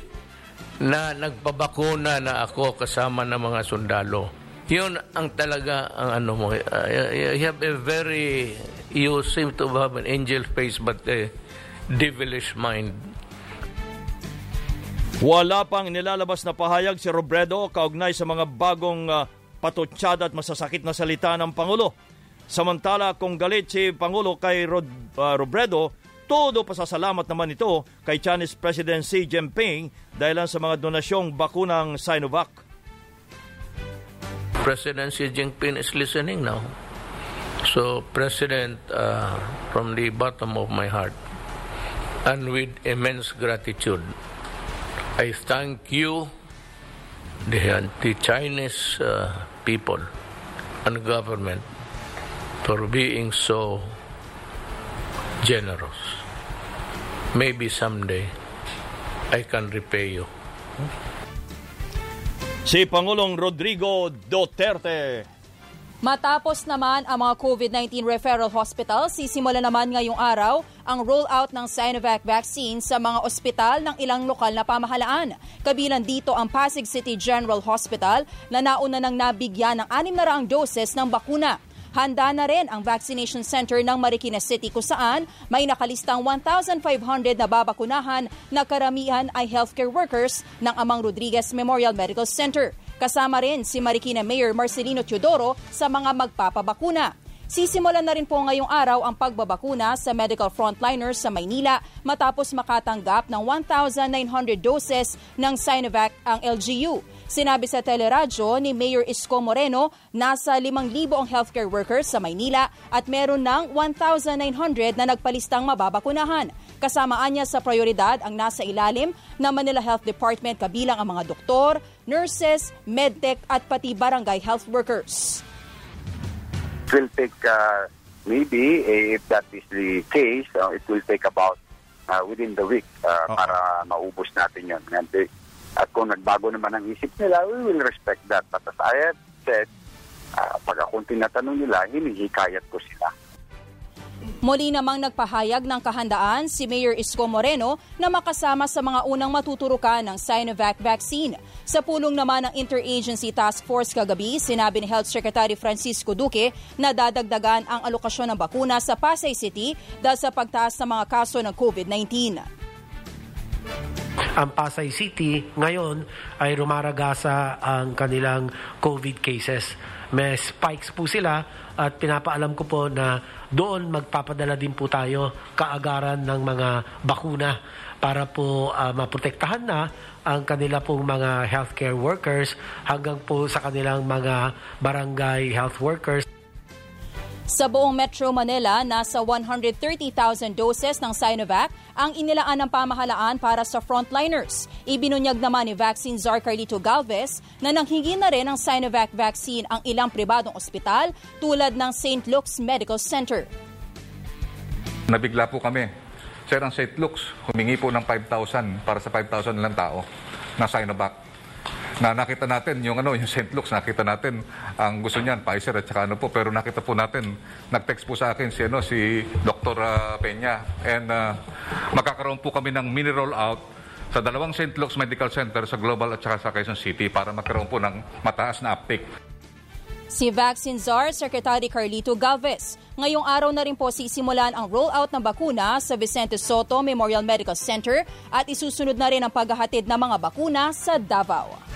na nagpabakuna na ako kasama ng mga sundalo. Yun ang talaga ang ano mo. Uh, you have a very, you seem to have an angel face but a devilish mind. Wala pang nilalabas na pahayag si Robredo kaugnay sa mga bagong uh, patutsada at masasakit na salita ng Pangulo. Samantala kung galit si Pangulo kay Rod, uh, Robredo, todo pasasalamat naman ito kay Chinese President Xi Jinping dahil sa mga donasyong bakunang Sinovac. President Xi Jinping is listening now. So, President, uh, from the bottom of my heart and with immense gratitude, I thank you, the, the Chinese uh, people and government for being so generous. Maybe someday I can repay you. Si Pangulong Rodrigo Duterte. Matapos naman ang mga COVID-19 referral hospitals, sisimula naman ngayong araw ang rollout ng Sinovac vaccine sa mga ospital ng ilang lokal na pamahalaan. Kabilang dito ang Pasig City General Hospital na nauna nang nabigyan ng 600 doses ng bakuna. Handa na rin ang vaccination center ng Marikina City kung saan may nakalistang 1,500 na babakunahan na karamihan ay healthcare workers ng Amang Rodriguez Memorial Medical Center. Kasama rin si Marikina Mayor Marcelino Teodoro sa mga magpapabakuna. Sisimulan na rin po ngayong araw ang pagbabakuna sa medical frontliners sa Maynila matapos makatanggap ng 1,900 doses ng Sinovac ang LGU. Sinabi sa teleradyo ni Mayor Isko Moreno, nasa 5,000 ang healthcare workers sa Maynila at meron ng 1,900 na nagpalistang mababakunahan. Kasamaan niya sa prioridad ang nasa ilalim ng Manila Health Department kabilang ang mga doktor, nurses, medtech at pati barangay health workers. It will take uh, maybe eh, if that is the case, uh, it will take about uh, within the week uh, para maubos natin yun. And, eh, at kung nagbago naman ang isip nila, we will respect that. But as I have said, uh, pag akong tinatanong nila, hinihikayat ko sila. Muli namang nagpahayag ng kahandaan si Mayor Isko Moreno na makasama sa mga unang matuturukan ng Sinovac vaccine. Sa pulong naman ng Interagency Task Force kagabi, sinabi ni Health Secretary Francisco Duque na dadagdagan ang alokasyon ng bakuna sa Pasay City dahil sa pagtaas ng mga kaso ng COVID-19 ang Pasay City ngayon ay rumaragasa ang kanilang COVID cases. May spikes po sila at pinapaalam ko po na doon magpapadala din po tayo kaagaran ng mga bakuna para po uh, maprotektahan na ang kanila pong mga healthcare workers hanggang po sa kanilang mga barangay health workers. Sa buong Metro Manila, nasa 130,000 doses ng Sinovac ang inilaan ng pamahalaan para sa frontliners. Ibinunyag naman ni Vaccine Czar Carlito Galvez na nanghingi na rin ng Sinovac vaccine ang ilang pribadong ospital tulad ng St. Luke's Medical Center. Nabigla po kami. Sir, ang St. Luke's humingi po ng 5,000 para sa 5,000 lang tao na Sinovac na nakita natin yung ano yung St. Luke's nakita natin ang gusto niyan Pfizer at saka ano po pero nakita po natin nag-text po sa akin si ano si Dr. Uh, Peña and uh, magkakaroon po kami ng mini roll out sa dalawang St. Luke's Medical Center sa Global at saka sa Quezon City para magkaroon po ng mataas na uptake. Si Vaccine Czar Secretary Carlito Galvez. Ngayong araw na rin po sisimulan ang rollout ng bakuna sa Vicente Soto Memorial Medical Center at isusunod na rin ang paghahatid ng mga bakuna sa Davao.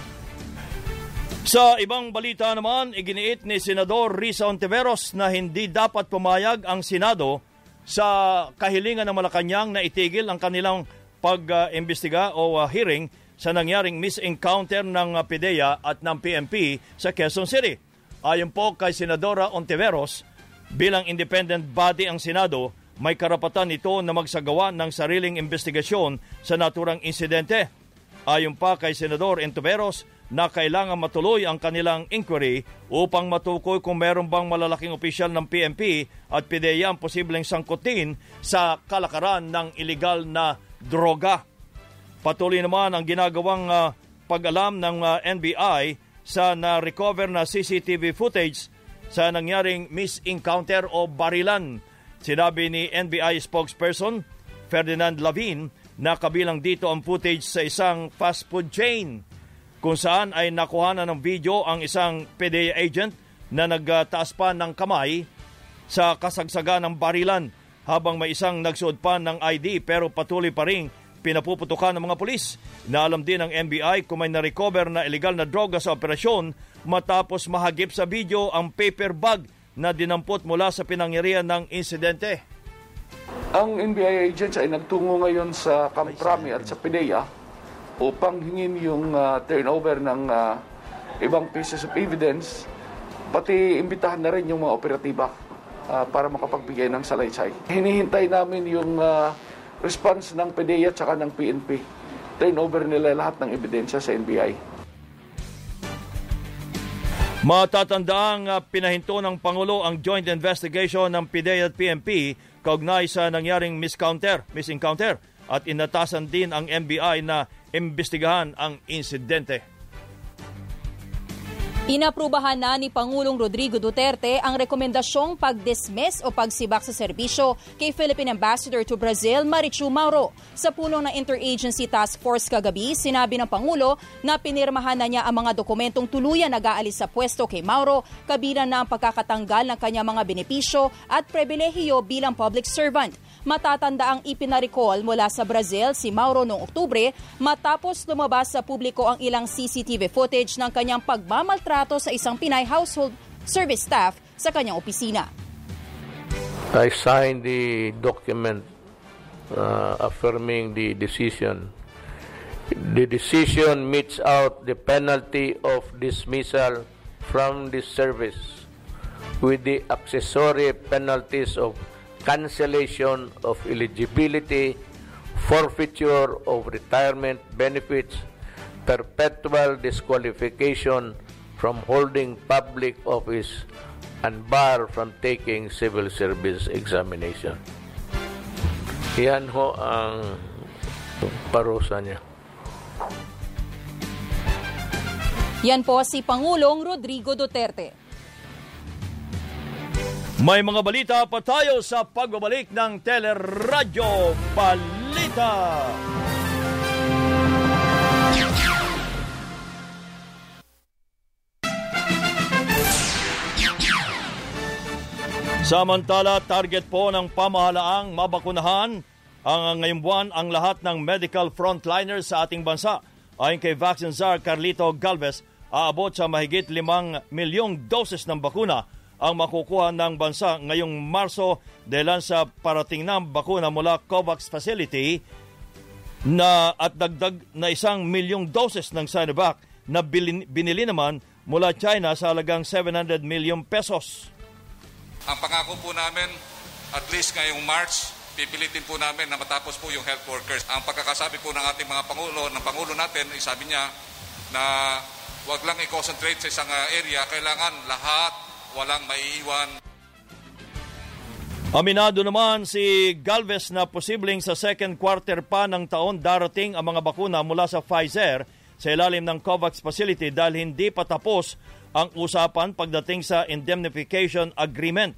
Sa ibang balita naman, iginiit ni Senador Risa Ontiveros na hindi dapat pumayag ang Senado sa kahilingan ng Malacanang na itigil ang kanilang pag-imbestiga o uh, hearing sa nangyaring misencounter ng uh, PIDEA at ng PMP sa Quezon City. Ayon po kay Senadora Ontiveros, bilang independent body ang Senado, may karapatan ito na magsagawa ng sariling investigasyon sa naturang insidente. Ayon pa kay Senador Ontiveros, na kailangan matuloy ang kanilang inquiry upang matukoy kung meron bang malalaking opisyal ng PNP at PDEA ang posibleng sangkutin sa kalakaran ng ilegal na droga. Patuloy naman ang ginagawang uh, pag-alam ng uh, ah, NBI sa na-recover na CCTV footage sa nangyaring misencounter o barilan. Sinabi ni NBI spokesperson Ferdinand Lavin na kabilang dito ang footage sa isang fast food chain kung saan ay nakuha na ng video ang isang PDEA agent na nagtaas pa ng kamay sa kasagsaga ng barilan habang may isang nagsuot pa ng ID pero patuloy pa rin pinapuputukan ng mga pulis. Naalam din ng NBI kung may na-recover na illegal na droga sa operasyon matapos mahagip sa video ang paper bag na dinampot mula sa pinangyarihan ng insidente. Ang NBI agents ay nagtungo ngayon sa Kamprami at sa PDEA upang hingin yung uh, turnover ng uh, ibang pieces of evidence, pati imbitahan na rin yung mga operatiba uh, para makapagbigay ng salaysay. Hinihintay namin yung uh, response ng PDEA at saka ng PNP. Turnover nila lahat ng ebidensya sa NBI. Matatandaang uh, pinahinto ng Pangulo ang joint investigation ng PDEA at PNP kaugnay sa nangyaring miscounter, misencounter at inatasan din ang NBI na imbestigahan ang insidente. Inaprubahan na ni Pangulong Rodrigo Duterte ang rekomendasyong pag-dismiss o pagsibak sa serbisyo kay Philippine Ambassador to Brazil, Marichu Mauro. Sa pulong ng Interagency Task Force kagabi, sinabi ng Pangulo na pinirmahan na niya ang mga dokumentong tuluyan nag-aalis sa pwesto kay Mauro, kabilang na ang pagkakatanggal ng kanyang mga benepisyo at pribilehiyo bilang public servant. Matatanda ang ipinarecall mula sa Brazil si Mauro noong Oktubre matapos lumabas sa publiko ang ilang CCTV footage ng kanyang pagmamaltrato sa isang Pinay household service staff sa kanyang opisina. I signed the document uh, affirming the decision. The decision meets out the penalty of dismissal from the service with the accessory penalties of cancellation of eligibility, forfeiture of retirement benefits, perpetual disqualification from holding public office, and bar from taking civil service examination. Yan ho ang parusa niya. Yan po si Pangulong Rodrigo Duterte. May mga balita pa tayo sa pagbabalik ng Teleradyo Balita. Samantala, target po ng pamahalaang mabakunahan ang ngayong buwan ang lahat ng medical frontliners sa ating bansa. Ayon kay Vaccine Czar Carlito Galvez, aabot sa mahigit 5 milyong doses ng bakuna ang makukuha ng bansa ngayong Marso dahil sa parating ng bakuna mula COVAX facility na at dagdag na isang milyong doses ng Sinovac na bilin, binili naman mula China sa halagang 700 milyong pesos. Ang pangako po namin, at least ngayong March, pipilitin po namin na matapos po yung health workers. Ang pagkakasabi po ng ating mga Pangulo, ng Pangulo natin, sabi niya na wag lang i-concentrate sa isang uh, area, kailangan lahat, walang maiiwan. Aminado naman si Galvez na posibleng sa second quarter pa ng taon darating ang mga bakuna mula sa Pfizer sa ilalim ng COVAX facility dahil hindi pa tapos ang usapan pagdating sa indemnification agreement.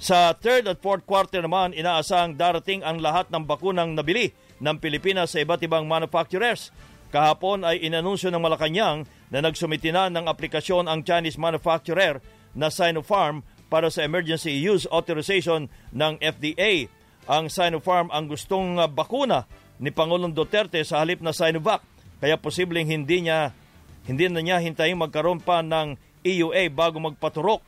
Sa third at fourth quarter naman, inaasang darating ang lahat ng bakunang nabili ng Pilipinas sa iba't ibang manufacturers. Kahapon ay inanunsyo ng Malacanang na nagsumiti na ng aplikasyon ang Chinese manufacturer na Sinopharm para sa emergency use authorization ng FDA. Ang Sinopharm ang gustong bakuna ni Pangulong Duterte sa halip na Sinovac kaya posibleng hindi niya hindi na niya hintayin magkaroon pa ng EUA bago magpaturok.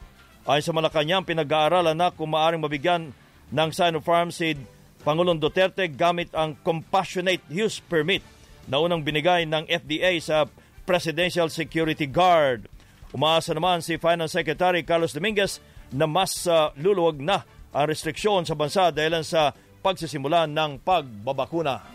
Ayon sa Malacanang, pinag-aaralan na kung maaaring mabigyan ng Sinopharm si Pangulong Duterte gamit ang Compassionate Use Permit na unang binigay ng FDA sa Presidential Security Guard. Umaasa naman si Finance Secretary Carlos Dominguez na mas uh, luluwag na ang restriksyon sa bansa dahil sa pagsisimula ng pagbabakuna.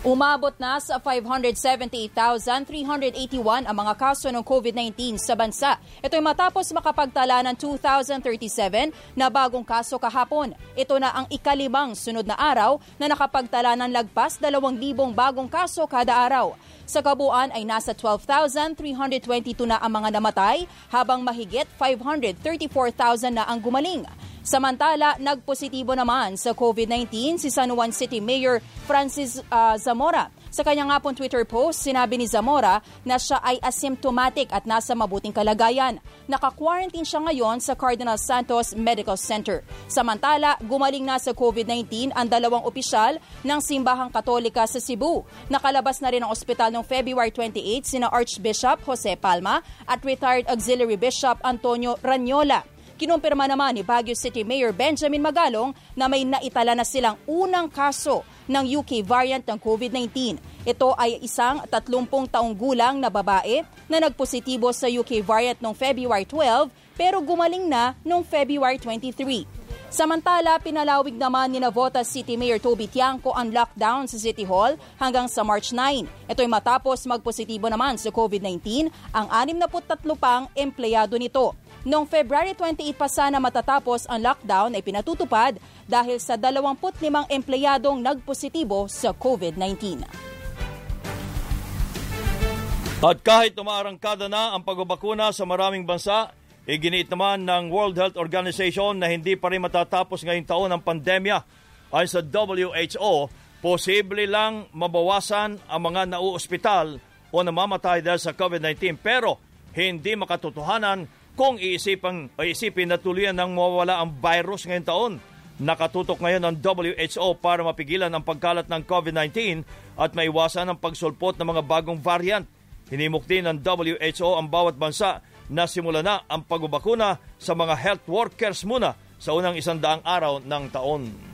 Umabot na sa 578,381 ang mga kaso ng COVID-19 sa bansa. Ito ay matapos makapagtala ng 2,037 na bagong kaso kahapon. Ito na ang ikalimang sunod na araw na nakapagtala ng lagpas 2,000 bagong kaso kada araw. Sa kabuuan ay nasa 12,322 na ang mga namatay habang mahigit 534,000 na ang gumaling. Samantala, nagpositibo naman sa COVID-19 si San Juan City Mayor Francis uh, Zamora. Sa kanyang nga pong Twitter post, sinabi ni Zamora na siya ay asymptomatic at nasa mabuting kalagayan. Naka-quarantine siya ngayon sa Cardinal Santos Medical Center. Samantala, gumaling na sa COVID-19 ang dalawang opisyal ng Simbahang Katolika sa Cebu. Nakalabas na rin ang ospital noong February 28 sina Archbishop Jose Palma at retired Auxiliary Bishop Antonio Ranyola. Kinumpirma naman ni Baguio City Mayor Benjamin Magalong na may naitala na silang unang kaso ng UK variant ng COVID-19. Ito ay isang 30 taong gulang na babae na nagpositibo sa UK variant noong February 12 pero gumaling na noong February 23. Samantala, pinalawig naman ni Navota City Mayor Toby Tiangco ang lockdown sa City Hall hanggang sa March 9. Ito ay matapos magpositibo naman sa COVID-19 ang 63 pang empleyado nito. Noong February 28 pa sana matatapos ang lockdown ay pinatutupad dahil sa 25 empleyadong nagpositibo sa COVID-19. At kahit umaarangkada na ang pagbabakuna sa maraming bansa, iginiit naman ng World Health Organization na hindi pa rin matatapos ngayong taon ang pandemya. Ayon sa WHO, posible lang mabawasan ang mga nauospital o namamatay dahil sa COVID-19 pero hindi makatotohanan kung iisipin, iisipin na tuluyan ng mawawala ang virus ngayong taon. Nakatutok ngayon ang WHO para mapigilan ang pagkalat ng COVID-19 at maiwasan ang pagsulpot ng mga bagong variant. Hinimok din ng WHO ang bawat bansa na simula na ang pagbabakuna sa mga health workers muna sa unang isandaang araw ng taon.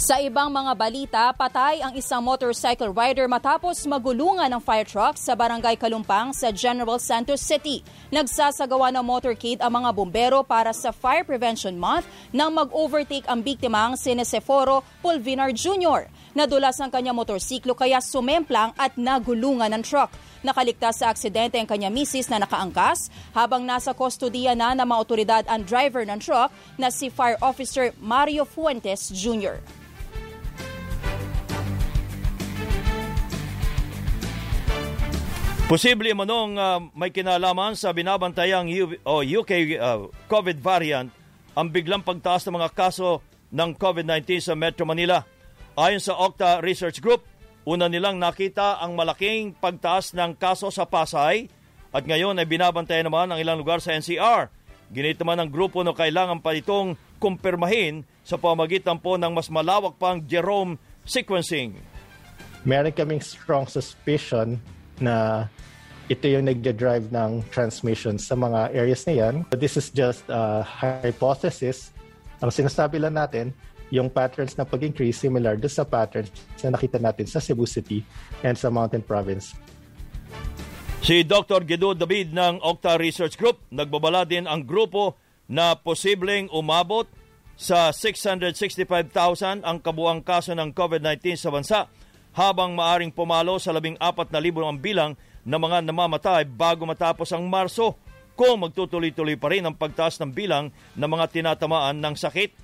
Sa ibang mga balita, patay ang isang motorcycle rider matapos magulungan ng fire truck sa barangay Kalumpang sa General Santos City. Nagsasagawa ng motorcade ang mga bumbero para sa Fire Prevention Month nang mag-overtake ang biktimang si Neseforo Pulvinar Jr. Nadulas ang kanyang motorsiklo kaya sumemplang at nagulungan ng truck. Nakaligtas sa aksidente ang kanya misis na nakaangkas habang nasa kustodiya na ng mga otoridad ang driver ng truck na si Fire Officer Mario Fuentes Jr. Posible manong uh, may kinalaman sa binabantayang U- o UK uh, COVID variant ang biglang pagtaas ng mga kaso ng COVID-19 sa Metro Manila. Ayon sa Okta Research Group, una nilang nakita ang malaking pagtaas ng kaso sa Pasay at ngayon ay binabantayan naman ang ilang lugar sa NCR. Ginit naman ng grupo na kailangan pa itong kumpirmahin sa pamagitan po ng mas malawak pang Jerome sequencing. Meron kaming strong suspicion na ito yung nagde-drive ng transmission sa mga areas na yan. This is just a hypothesis. Ang sinasabi lang natin, yung patterns na pag-increase similar do sa patterns na nakita natin sa Cebu City and sa Mountain Province. Si Dr. Guido David ng Octa Research Group, nagbabala din ang grupo na posibleng umabot sa 665,000 ang kabuang kaso ng COVID-19 sa bansa habang maaring pumalo sa 14,000 ang bilang ng mga namamatay bago matapos ang Marso kung magtutuloy-tuloy pa rin ang pagtaas ng bilang ng mga tinatamaan ng sakit.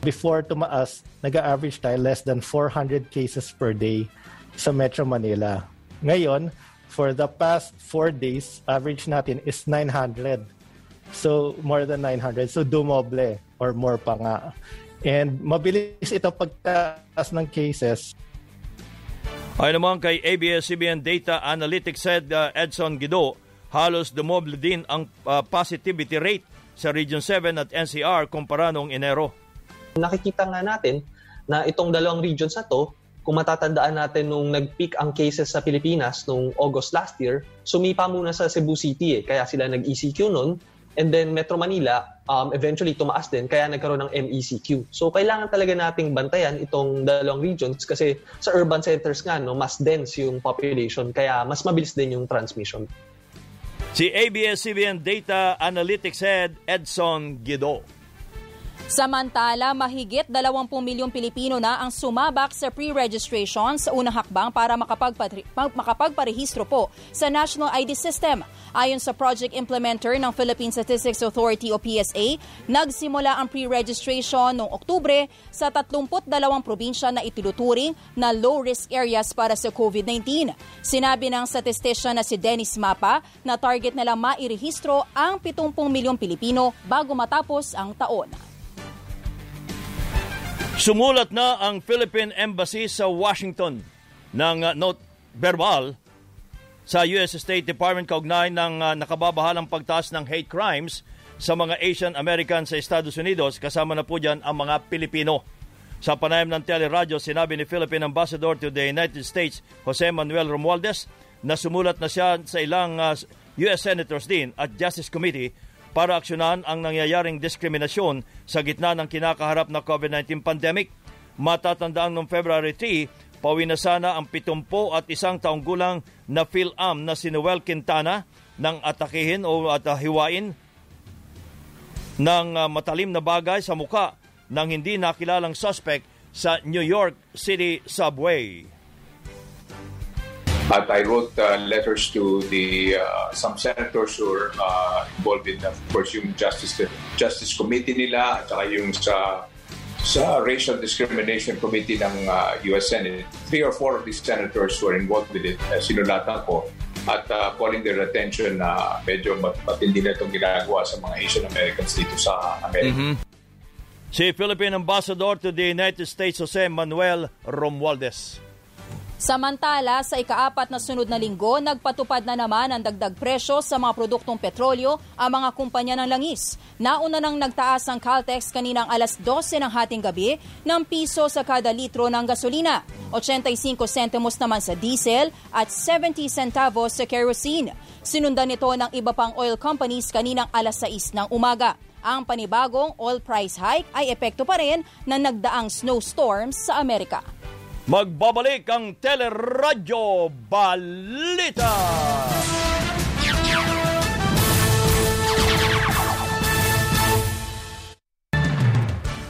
Before tumaas, nag-average tayo less than 400 cases per day sa Metro Manila. Ngayon, for the past 4 days, average natin is 900. So, more than 900. So, dumoble or more pa nga. And mabilis ito pagtaas ng cases Ayon naman kay ABS-CBN Data Analytics Head uh, Edson Guido, halos dumoble din ang uh, positivity rate sa Region 7 at NCR kumpara noong Enero. Nakikita nga natin na itong dalawang regions na to, kung matatandaan natin nung nag-peak ang cases sa Pilipinas nung August last year, sumipa muna sa Cebu City eh. Kaya sila nag-ECQ nun. And then Metro Manila, um, eventually tumaas din, kaya nagkaroon ng MECQ. So kailangan talaga nating bantayan itong dalawang regions kasi sa urban centers nga, no, mas dense yung population, kaya mas mabilis din yung transmission. Si ABS-CBN Data Analytics Head Edson Guido. Samantala, mahigit 20 milyong Pilipino na ang sumabak sa pre-registration sa unang hakbang para makapagparehistro po sa National ID System. Ayon sa project implementer ng Philippine Statistics Authority o PSA, nagsimula ang pre-registration noong Oktubre sa 32 probinsya na itinuturing na low-risk areas para sa COVID-19. Sinabi ng statistician na si Dennis Mapa na target nilang mairehistro ang 70 milyong Pilipino bago matapos ang taon. Sumulat na ang Philippine Embassy sa Washington ng uh, note verbal sa US State Department kaugnay ng uh, nakababahalang pagtaas ng hate crimes sa mga Asian American sa Estados Unidos kasama na po dyan ang mga Pilipino. Sa panayam ng teleradyo, sinabi ni Philippine Ambassador to the United States, Jose Manuel Romualdez, na sumulat na siya sa ilang uh, US Senators din at Justice Committee para aksyonan ang nangyayaring diskriminasyon sa gitna ng kinakaharap na COVID-19 pandemic. Matatandaan noong February 3, pauwi na sana ang 70 at isang taong gulang na PhilAm na si Noel Quintana nang atakihin o at uh, hiwain ng uh, matalim na bagay sa muka ng hindi nakilalang suspect sa New York City subway. At I wrote uh, letters to the uh, some senators who are uh, involved in, course, yung Justice Justice Committee nila at saka yung sa sa Racial Discrimination Committee ng uh, US Senate. Three or four of these senators who are involved with it, uh, sinulatan ko at uh, calling their attention na medyo matindi na itong ginagawa sa mga Asian Americans dito sa Amerika. Mm-hmm. Si Philippine Ambassador to the United States Jose Manuel Romualdez. Samantala, sa ikaapat na sunod na linggo, nagpatupad na naman ang dagdag presyo sa mga produktong petrolyo ang mga kumpanya ng langis. Nauna nang nagtaas ang Caltex kaninang alas 12 ng hating gabi ng piso sa kada litro ng gasolina, 85 centimos naman sa diesel at 70 centavos sa kerosene. Sinundan nito ng iba pang oil companies kaninang alas 6 ng umaga. Ang panibagong oil price hike ay epekto pa rin ng nagdaang snowstorms sa Amerika. Magbabalik ang Teleradyo Balita!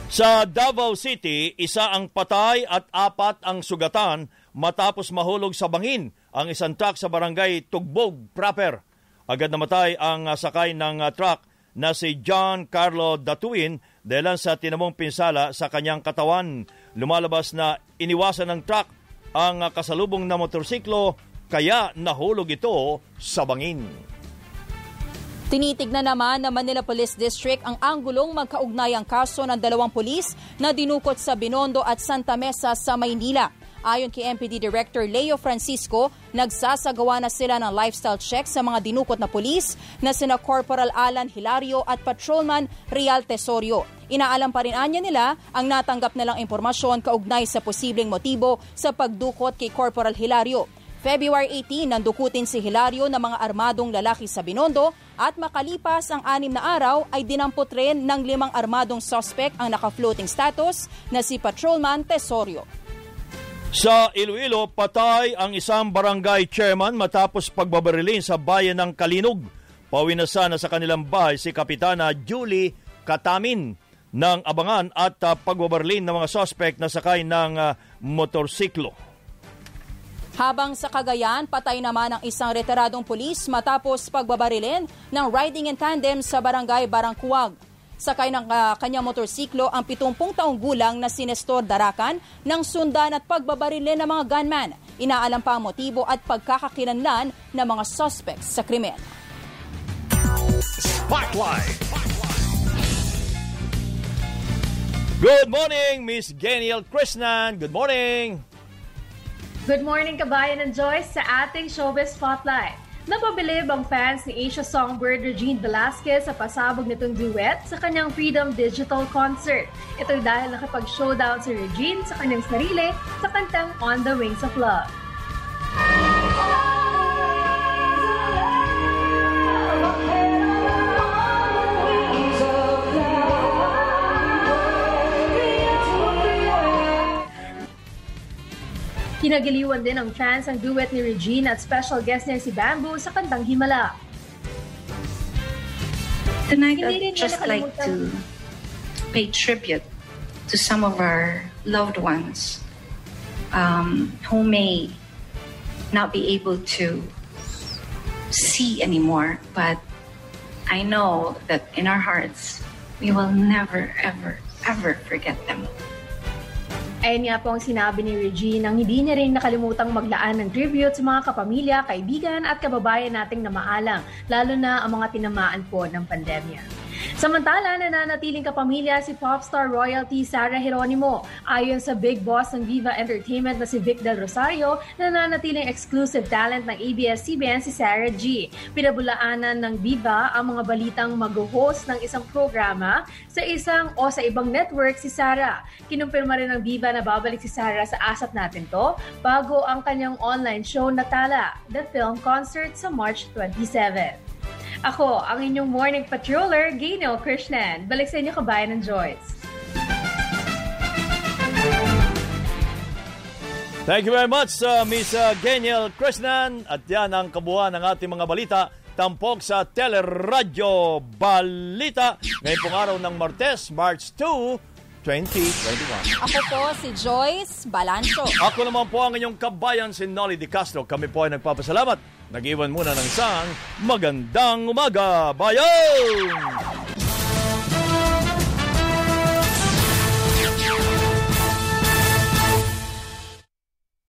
Sa Davao City, isa ang patay at apat ang sugatan matapos mahulog sa bangin ang isang truck sa barangay Tugbog proper. Agad namatay ang sakay ng truck na si John Carlo Datuin dahil sa tinamong pinsala sa kanyang katawan. Lumalabas na iniwasan ng truck ang kasalubong na motorsiklo kaya nahulog ito sa bangin. Tinitignan naman ng Manila Police District ang anggulong magkaugnayang kaso ng dalawang pulis na dinukot sa Binondo at Santa Mesa sa Maynila. Ayon kay MPD Director Leo Francisco, nagsasagawa na sila ng lifestyle check sa mga dinukot na pulis na sina Corporal Alan Hilario at Patrolman Real Tesorio. Inaalam pa rin anya nila ang natanggap nilang impormasyon kaugnay sa posibleng motibo sa pagdukot kay Corporal Hilario. February 18, nandukutin si Hilario ng mga armadong lalaki sa Binondo at makalipas ang anim na araw ay dinampot rin ng limang armadong suspect ang naka-floating status na si Patrolman Tesorio. Sa Iloilo, patay ang isang barangay chairman matapos pagbabarilin sa bayan ng Kalinog. Pawi na sa kanilang bahay si Kapitana Julie Katamin ng abangan at uh, pagbabarilin ng mga suspect na sakay ng uh, motorsiklo. Habang sa Cagayan, patay naman ang isang retiradong pulis matapos pagbabarilin ng riding in tandem sa barangay Barangkuwag. Sakay ng uh, kanyang motorsiklo ang 70 taong gulang na si Nestor Darakan ng sundan at pagbabarilin ng mga gunman. Inaalam pa ang motibo at pagkakakilanlan ng mga suspects sa krimen. Spotlight! Good morning, Miss Geniel Krishnan. Good morning! Good morning, kabayan and Joyce, sa ating Showbiz Spotlight. Napabilib ang fans ni Asia songbird Regine Velasquez sa pasabog nitong duet sa kanyang Freedom Digital Concert. Ito dahil nakipag-showdown si Regine sa kanyang sarili sa kantang On the Wings of Love. Kinagiliwan din ng fans ang duet ni Regine at special guest niya si Bamboo sa kantang Himala. Tonight, I'd just like to pay tribute to some of our loved ones um, who may not be able to see anymore, but I know that in our hearts, we will never, ever, ever forget them. Ayan nga po ang sinabi ni Regine nang hindi niya rin nakalimutang maglaan ng tribute sa mga kapamilya, kaibigan at kababayan nating namaalang, lalo na ang mga tinamaan po ng pandemya. Samantala, nananatiling kapamilya si popstar royalty Sarah Geronimo. Ayon sa big boss ng Viva Entertainment na si Vic Del Rosario, nananatiling exclusive talent ng ABS-CBN si Sarah G. Pinabulaanan ng Viva ang mga balitang mag-host ng isang programa sa isang o sa ibang network si Sarah. Kinumpirma rin ng Viva na babalik si Sarah sa Asap Natin To bago ang kanyang online show na Tala, the film concert sa March 27. Ako, ang inyong morning patroller, Gino Krishnan. Balik sa inyo kabayan ng Joyce. Thank you very much, uh, Miss uh, Geniel Krishnan. At yan ang kabuuan ng ating mga balita tampok sa Teleradyo Balita. Ngayon pong araw ng Martes, March 2, 2021. Ako po si Joyce Balancho. Ako naman po ang inyong kabayan si Nolly Di Castro. Kami po ay nagpapasalamat. Nag-iwan muna ng isang magandang umaga. Bayan!